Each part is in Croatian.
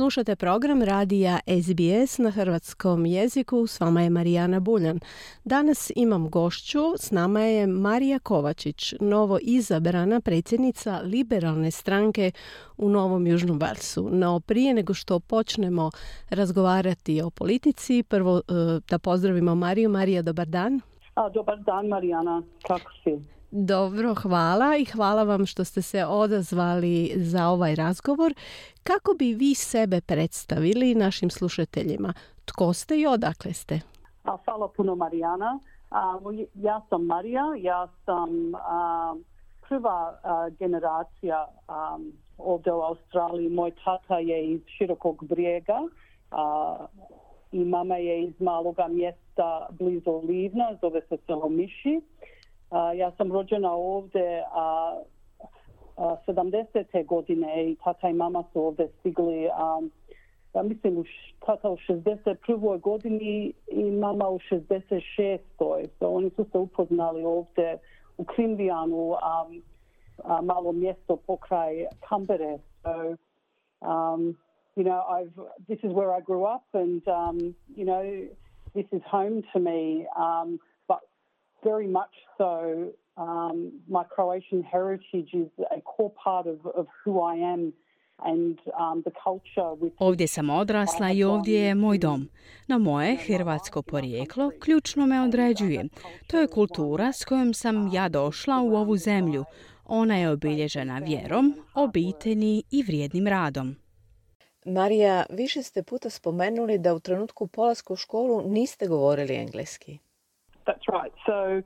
Slušate program radija SBS na hrvatskom jeziku, s vama je Marijana Buljan. Danas imam gošću, s nama je Marija Kovačić, novo izabrana predsjednica liberalne stranke u Novom Južnom Valsu. No prije nego što počnemo razgovarati o politici, prvo e, da pozdravimo Mariju. Marija, dobar dan. A, dobar dan Marijana, kako si? Dobro, hvala i hvala vam što ste se odazvali za ovaj razgovor. Kako bi vi sebe predstavili našim slušateljima? Tko ste i odakle ste? A, hvala puno Marijana. A, ja sam Marija, ja sam prva generacija ovdje u Australiji. Moj tata je iz Širokog brijega i mama je iz maloga mjesta blizu Livna, zove se selo Miši ja sam rođena ovdje a, a 70. godine i tata i mama su ovdje stigli a, ja mislim u tata u 61. godini i mama u 66. So, oni su se upoznali ovdje u Krimvijanu, a, a, malo mjesto pokraj Kambere. So, um, you know, I've, this is where I grew up and, um, you know, this is home to me. Um, very much so. Um, my Croatian heritage is a core part of, of who I am. And, um, the culture with ovdje sam odrasla i ovdje je moj dom. No moje hrvatsko porijeklo ključno me određuje. To je kultura s kojom sam ja došla u ovu zemlju. Ona je obilježena vjerom, obitelji i vrijednim radom. Marija, više ste puta spomenuli da u trenutku polaska u školu niste govorili engleski. That's right. So,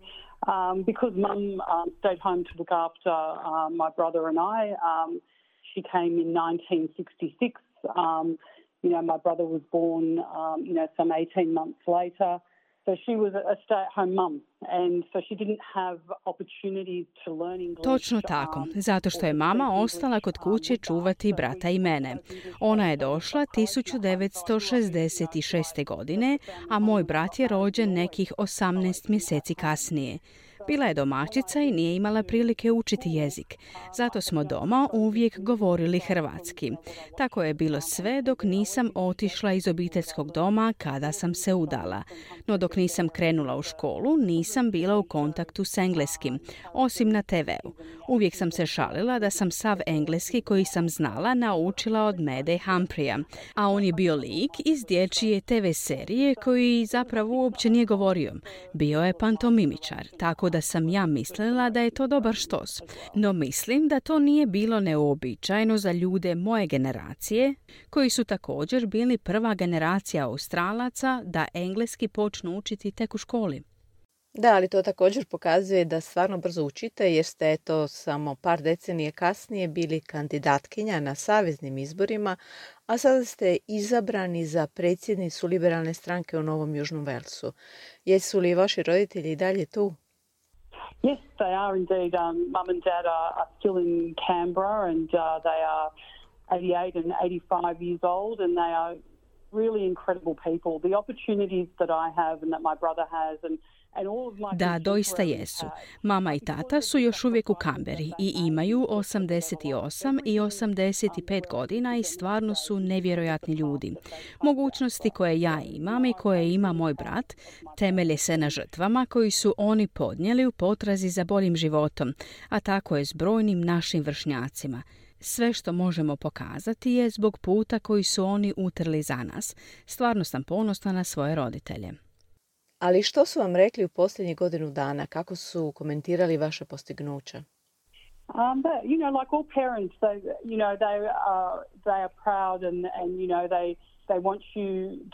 um, because mum um, stayed home to look after um, my brother and I, um, she came in 1966. Um, you know, my brother was born, um, you know, some 18 months later. So she was a stay-at-home mum. Točno tako, zato što je mama ostala kod kuće čuvati brata i mene. Ona je došla 1966. godine, a moj brat je rođen nekih 18 mjeseci kasnije. Bila je domaćica i nije imala prilike učiti jezik. Zato smo doma uvijek govorili hrvatski. Tako je bilo sve dok nisam otišla iz obiteljskog doma kada sam se udala. No dok nisam krenula u školu, nisam bila u kontaktu s engleskim, osim na TV-u. Uvijek sam se šalila da sam sav engleski koji sam znala naučila od Mede Humphreya, a on je bio lik iz dječje TV serije koji zapravo uopće nije govorio. Bio je pantomimičar, tako sam ja mislila da je to dobar štos. No mislim da to nije bilo neobičajno za ljude moje generacije, koji su također bili prva generacija Australaca da engleski počnu učiti tek u školi. Da, ali to također pokazuje da stvarno brzo učite jer ste to samo par decenije kasnije bili kandidatkinja na saveznim izborima, a sada ste izabrani za predsjednicu liberalne stranke u Novom Južnom Velsu. Jesu li vaši roditelji dalje tu? Yes, they are indeed. Um, Mum and Dad are, are still in Canberra and uh, they are 88 and 85 years old and they are really incredible people. The opportunities that I have and that my brother has and Da, doista jesu. Mama i tata su još uvijek u Kamberi i imaju 88 i 85 godina i stvarno su nevjerojatni ljudi. Mogućnosti koje ja imam i koje ima moj brat temelje se na žrtvama koji su oni podnijeli u potrazi za boljim životom, a tako je s brojnim našim vršnjacima. Sve što možemo pokazati je zbog puta koji su oni utrli za nas. Stvarno sam ponosna na svoje roditelje. Ali što su vam rekli u posljednjih godinu dana? Kako su komentirali vaše postignuća? Um, but, you know, like all parents, they, you know, they are they are proud and and you know they they want you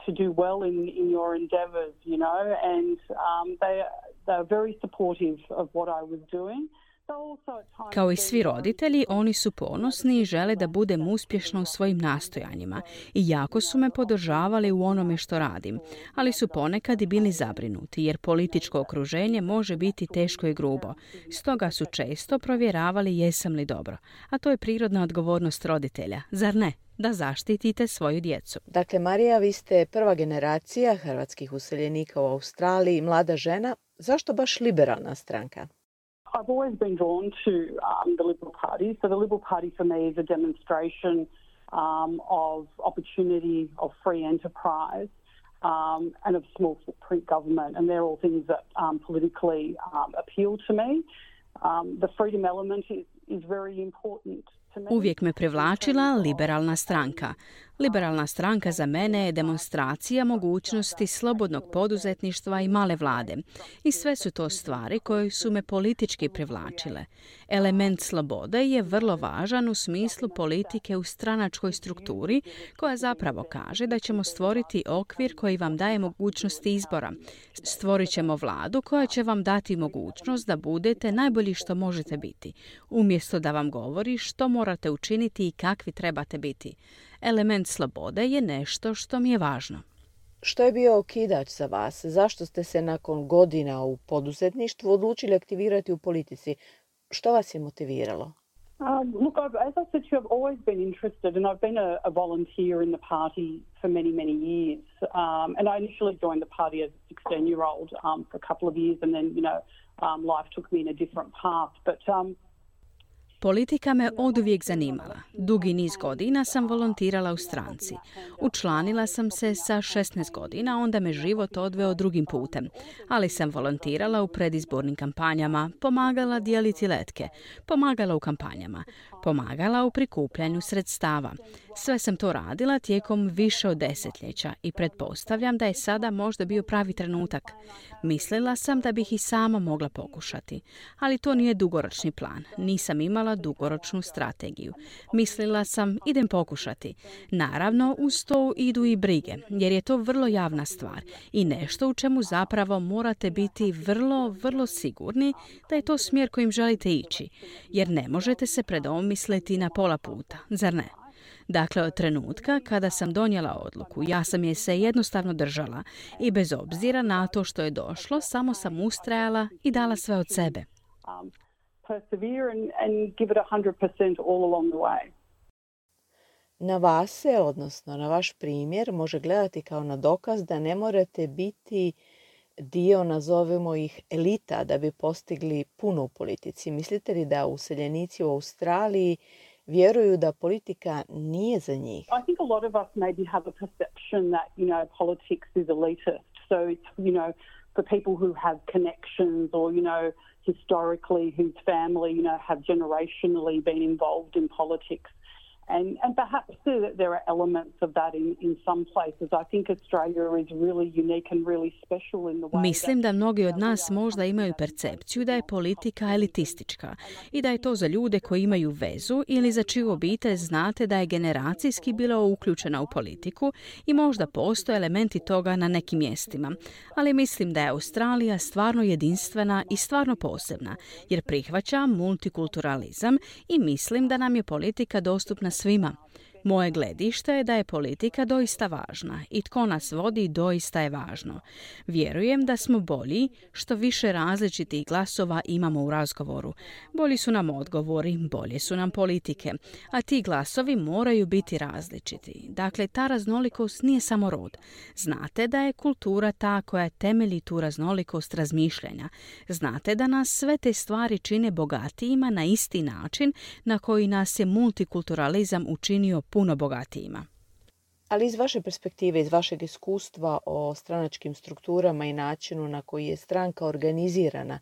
to do well in in your endeavours, you know, and um, they they are very supportive of what I was doing. Kao i svi roditelji, oni su ponosni i žele da budem uspješna u svojim nastojanjima i jako su me podržavali u onome što radim, ali su ponekad i bili zabrinuti jer političko okruženje može biti teško i grubo. Stoga su često provjeravali jesam li dobro, a to je prirodna odgovornost roditelja, zar ne? da zaštitite svoju djecu. Dakle, Marija, vi ste prva generacija hrvatskih useljenika u Australiji, mlada žena. Zašto baš liberalna stranka? I've always been drawn to um, the Liberal Party. So the Liberal Party for me is a demonstration um, of opportunity, of free enterprise, um, and of small footprint government. And they're all things that um, politically um, appeal to me. Um, the freedom element is, is very important Uvijek me privlačila liberalna stranka. Liberalna stranka za mene je demonstracija mogućnosti slobodnog poduzetništva i male vlade. I sve su to stvari koje su me politički privlačile. Element slobode je vrlo važan u smislu politike u stranačkoj strukturi koja zapravo kaže da ćemo stvoriti okvir koji vam daje mogućnosti izbora. Stvorit ćemo vladu koja će vam dati mogućnost da budete najbolji što možete biti, umjesto da vam govori što morate učiniti i kakvi trebate biti element slobode je nešto što mi je važno. Što je bio okidač za vas? Zašto ste se nakon godina u poduzetništvu odlučili aktivirati u politici? Što vas je motiviralo? Um, look, I've, as I said to you, I've always been interested, and I've been a, a volunteer in the party for many, many years. Um, and I initially joined the party as a 16 year old um, for a couple of years, and then, you know, um, life took me in a different path. But um, Politika me oduvijek zanimala. Dugi niz godina sam volontirala u stranci. Učlanila sam se sa 16 godina, onda me život odveo drugim putem. Ali sam volontirala u predizbornim kampanjama, pomagala dijeliti letke, pomagala u kampanjama, pomagala u prikupljanju sredstava. Sve sam to radila tijekom više od desetljeća i pretpostavljam da je sada možda bio pravi trenutak. Mislila sam da bih i sama mogla pokušati, ali to nije dugoročni plan. Nisam imala dugoročnu strategiju. Mislila sam idem pokušati. Naravno, uz to idu i brige, jer je to vrlo javna stvar i nešto u čemu zapravo morate biti vrlo, vrlo sigurni da je to smjer kojim želite ići, jer ne možete se predomisliti na pola puta, zar ne? Dakle, od trenutka kada sam donijela odluku, ja sam je se jednostavno držala i bez obzira na to što je došlo, samo sam ustrajala i dala sve od sebe. Um, na vas se, odnosno na vaš primjer, može gledati kao na dokaz da ne morate biti dio, nazovemo ih, elita da bi postigli puno u politici. Mislite li da useljenici u Australiji vjeruju da politika nije za njih. I think a lot of us maybe have a perception that, you know, politics is elitist. So it's, you know, for people who have connections or, you know, historically whose family, you know, have generationally been involved in politics. And, and perhaps there are elements of that in, in some places. I think Australia is really unique and really special in the way Mislim da mnogi od nas možda imaju percepciju da je politika elitistička i da je to za ljude koji imaju vezu ili za čiju obitelj znate da je generacijski bila uključena u politiku i možda postoje elementi toga na nekim mjestima. Ali mislim da je Australija stvarno jedinstvena i stvarno posebna jer prihvaća multikulturalizam i mislim da nam je politika dostupna svima. Moje gledište je da je politika doista važna i tko nas vodi doista je važno. Vjerujem da smo bolji što više različitih glasova imamo u razgovoru. Bolji su nam odgovori, bolje su nam politike, a ti glasovi moraju biti različiti. Dakle, ta raznolikost nije samo rod. Znate da je kultura ta koja temelji tu raznolikost razmišljanja. Znate da nas sve te stvari čine bogatijima na isti način na koji nas je multikulturalizam učinio puno bogatijima. Ali iz vaše perspektive, iz vašeg iskustva o stranačkim strukturama i načinu na koji je stranka organizirana,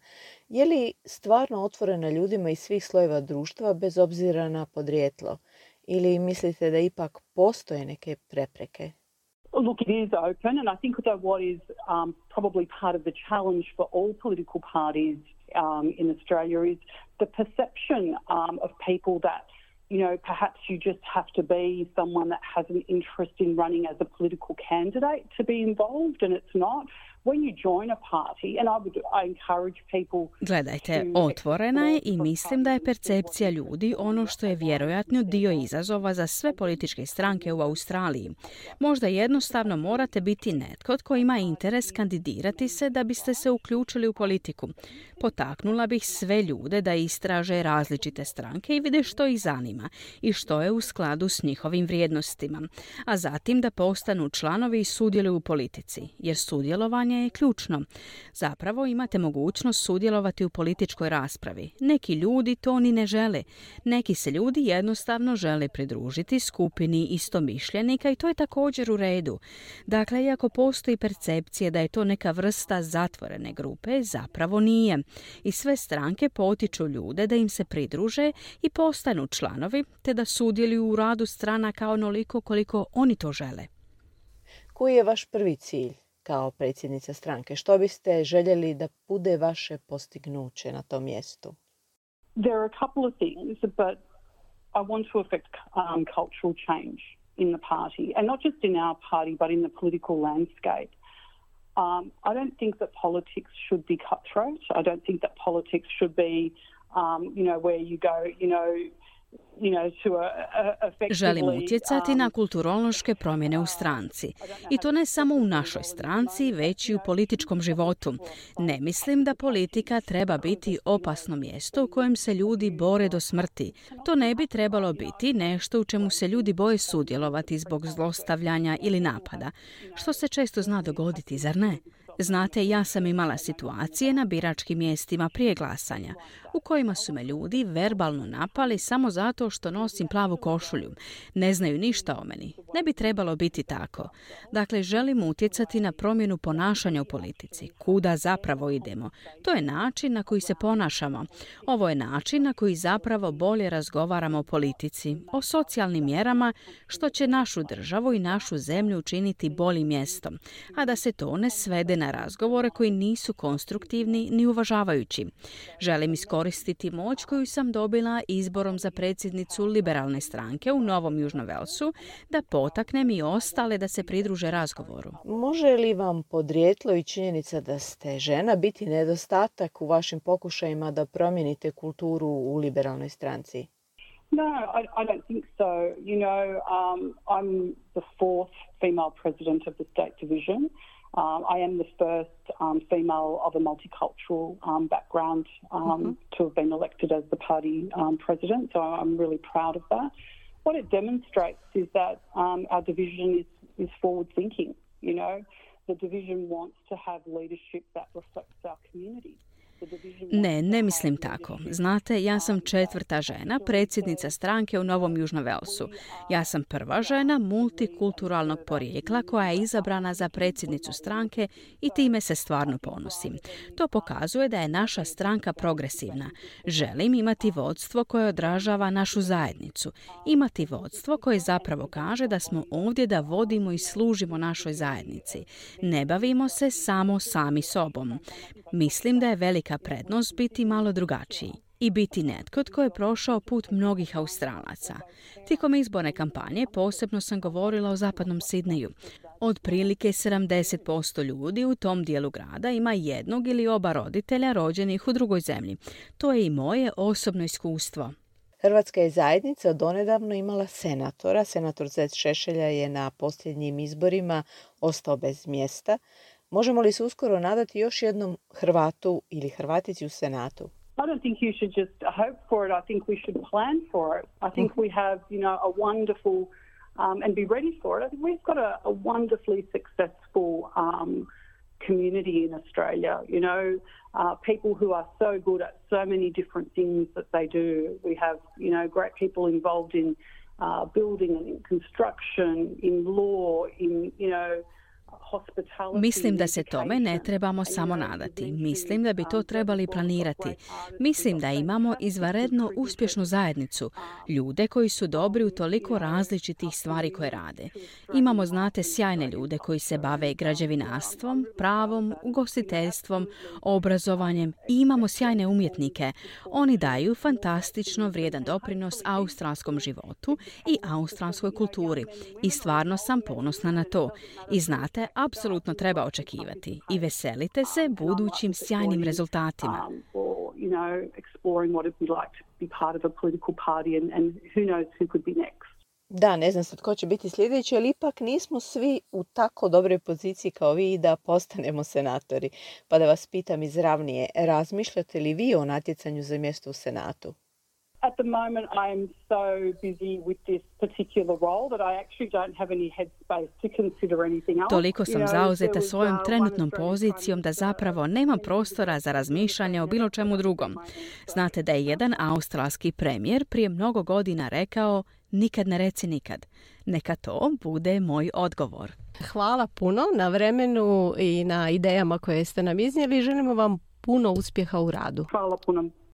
je li stvarno otvorena ljudima iz svih slojeva društva bez obzira na podrijetlo? Ili mislite da ipak postoje neke prepreke? Look, it is open, and I think that what is um, probably part of the challenge for all political parties um, in Australia is the perception um, of people that you know, perhaps you just have to be someone that has an interest in running as a political candidate to be involved, and it's not. Gledajte, otvorena je i mislim da je percepcija ljudi ono što je vjerojatno dio izazova za sve političke stranke u Australiji. Možda jednostavno morate biti netko tko ima interes kandidirati se da biste se uključili u politiku. Potaknula bih sve ljude da istraže različite stranke i vide što ih zanima i što je u skladu s njihovim vrijednostima, a zatim da postanu članovi i sudjeluju u politici, jer sudjelovanje je ključno. Zapravo imate mogućnost sudjelovati u političkoj raspravi. Neki ljudi to ni ne žele. Neki se ljudi jednostavno žele pridružiti skupini istomišljenika i to je također u redu. Dakle, iako postoji percepcija da je to neka vrsta zatvorene grupe, zapravo nije. I sve stranke potiču ljude da im se pridruže i postanu članovi, te da sudjeluju u radu stranaka onoliko koliko oni to žele. Koji je vaš prvi cilj kao predsjednica stranke? Što biste željeli da bude vaše postignuće na tom mjestu? There are a couple of things, but I want to affect um, cultural change in the party, and not just in our party, but in the political landscape. Um, I don't think that politics should be cutthroat. I don't think that politics should be, um, you know, where you go, you know, Želim utjecati na um, kulturološke promjene u stranci. I to ne samo u našoj stranci, već i u političkom životu. Ne mislim da politika treba biti opasno mjesto u kojem se ljudi bore do smrti. To ne bi trebalo biti nešto u čemu se ljudi boje sudjelovati zbog zlostavljanja ili napada, što se često zna dogoditi, zar ne? Znate, ja sam imala situacije na biračkim mjestima prije glasanja u kojima su me ljudi verbalno napali samo zato što nosim plavu košulju. Ne znaju ništa o meni. Ne bi trebalo biti tako. Dakle, želim utjecati na promjenu ponašanja u politici. Kuda zapravo idemo? To je način na koji se ponašamo. Ovo je način na koji zapravo bolje razgovaramo o politici, o socijalnim mjerama, što će našu državu i našu zemlju učiniti boljim mjestom, a da se to ne svede na razgovore koji nisu konstruktivni ni uvažavajući. Želim iskoristiti moć koju sam dobila izborom za predsjednicu liberalne stranke u Novom Južnom Velsu da potaknem i ostale da se pridruže razgovoru. Može li vam podrijetlo i činjenica da ste žena biti nedostatak u vašim pokušajima da promijenite kulturu u liberalnoj stranci? No, I, I don't think so. You know, um, I'm the fourth female president of the state division. Um, I am the first um, female of a multicultural um, background um, mm-hmm. to have been elected as the party um, president, so I'm really proud of that. What it demonstrates is that um, our division is, is forward thinking. You know, the division wants to have leadership that reflects our community. Ne, ne mislim tako. Znate, ja sam četvrta žena, predsjednica stranke u Novom Južnom Velsu. Ja sam prva žena multikulturalnog porijekla koja je izabrana za predsjednicu stranke i time se stvarno ponosim. To pokazuje da je naša stranka progresivna. Želim imati vodstvo koje odražava našu zajednicu. Imati vodstvo koje zapravo kaže da smo ovdje da vodimo i služimo našoj zajednici. Ne bavimo se samo sami sobom. Mislim da je velika prednost biti malo drugačiji i biti netko tko je prošao put mnogih Australaca. Tijekom izborne kampanje posebno sam govorila o zapadnom Sidneju. Otprilike 70% ljudi u tom dijelu grada ima jednog ili oba roditelja rođenih u drugoj zemlji. To je i moje osobno iskustvo. Hrvatska je zajednica donedavno imala senatora. Senator Zec Šešelja je na posljednjim izborima ostao bez mjesta. Možemo li se uskoro nadati još jednom Hrvatu ili Hrvatici u Senatu? I don't think you should just hope for it. I think we should plan for it. I think we have, you know, a wonderful um, and be ready for it. I think we've got a, a wonderfully successful um, community in Australia. You know, uh, people who are so good at so many different things that they do. We have, you know, great people involved in uh, building and in construction, in law, in, you know, Mislim da se tome ne trebamo samo nadati. Mislim da bi to trebali planirati. Mislim da imamo izvaredno uspješnu zajednicu. Ljude koji su dobri u toliko različitih stvari koje rade. Imamo, znate, sjajne ljude koji se bave građevinarstvom, pravom, ugostiteljstvom, obrazovanjem i imamo sjajne umjetnike. Oni daju fantastično vrijedan doprinos australskom životu i australskoj kulturi. I stvarno sam ponosna na to. I znate, apsolutno treba očekivati i veselite se budućim sjajnim rezultatima. Da, ne znam sad ko će biti sljedeći, ali ipak nismo svi u tako dobroj poziciji kao vi da postanemo senatori. Pa da vas pitam izravnije, razmišljate li vi o natjecanju za mjesto u senatu? At the moment, I am so busy with this particular role that I actually don't have any headspace to consider anything else. Toliko sam zauzeta svojom uh, trenutnom pozicijom da zapravo nemam who prostora za razmišljanje o bilo čemu drugom. Znate da je jedan australski premijer prije mnogo godina rekao nikad ne reci nikad. Neka to bude moj odgovor. Hvala puno na vremenu i na idejama koje ste nam iznijeli. Želimo vam puno uspjeha u radu. Hvala puno.